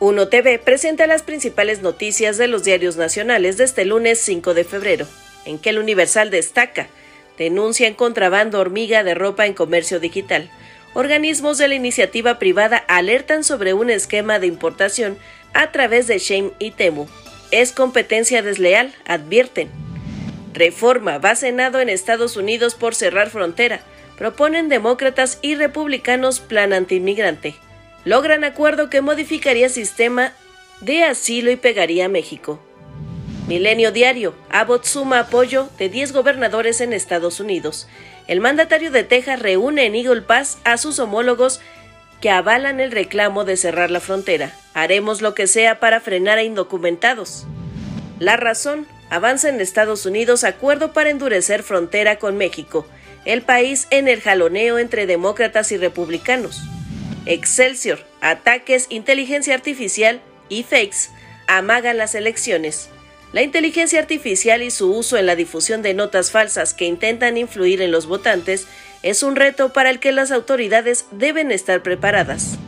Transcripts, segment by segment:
Uno TV presenta las principales noticias de los diarios nacionales de este lunes 5 de febrero, en que el Universal destaca, denuncian contrabando hormiga de ropa en comercio digital. Organismos de la iniciativa privada alertan sobre un esquema de importación a través de Shame y Temu. Es competencia desleal, advierten. Reforma va Senado en Estados Unidos por cerrar frontera. Proponen demócratas y republicanos plan antiinmigrante logran acuerdo que modificaría sistema de asilo y pegaría a México. Milenio Diario, Abbott suma apoyo de 10 gobernadores en Estados Unidos. El mandatario de Texas reúne en Eagle Pass a sus homólogos que avalan el reclamo de cerrar la frontera. Haremos lo que sea para frenar a indocumentados. La razón, avanza en Estados Unidos acuerdo para endurecer frontera con México, el país en el jaloneo entre demócratas y republicanos. Excelsior, ataques, inteligencia artificial y fakes amagan las elecciones. La inteligencia artificial y su uso en la difusión de notas falsas que intentan influir en los votantes es un reto para el que las autoridades deben estar preparadas.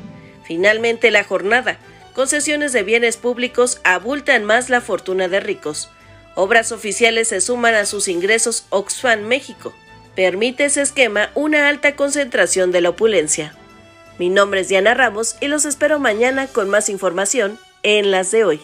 Finalmente, la jornada. Concesiones de bienes públicos abultan más la fortuna de ricos. Obras oficiales se suman a sus ingresos Oxfam México. Permite ese esquema una alta concentración de la opulencia. Mi nombre es Diana Ramos y los espero mañana con más información en las de hoy.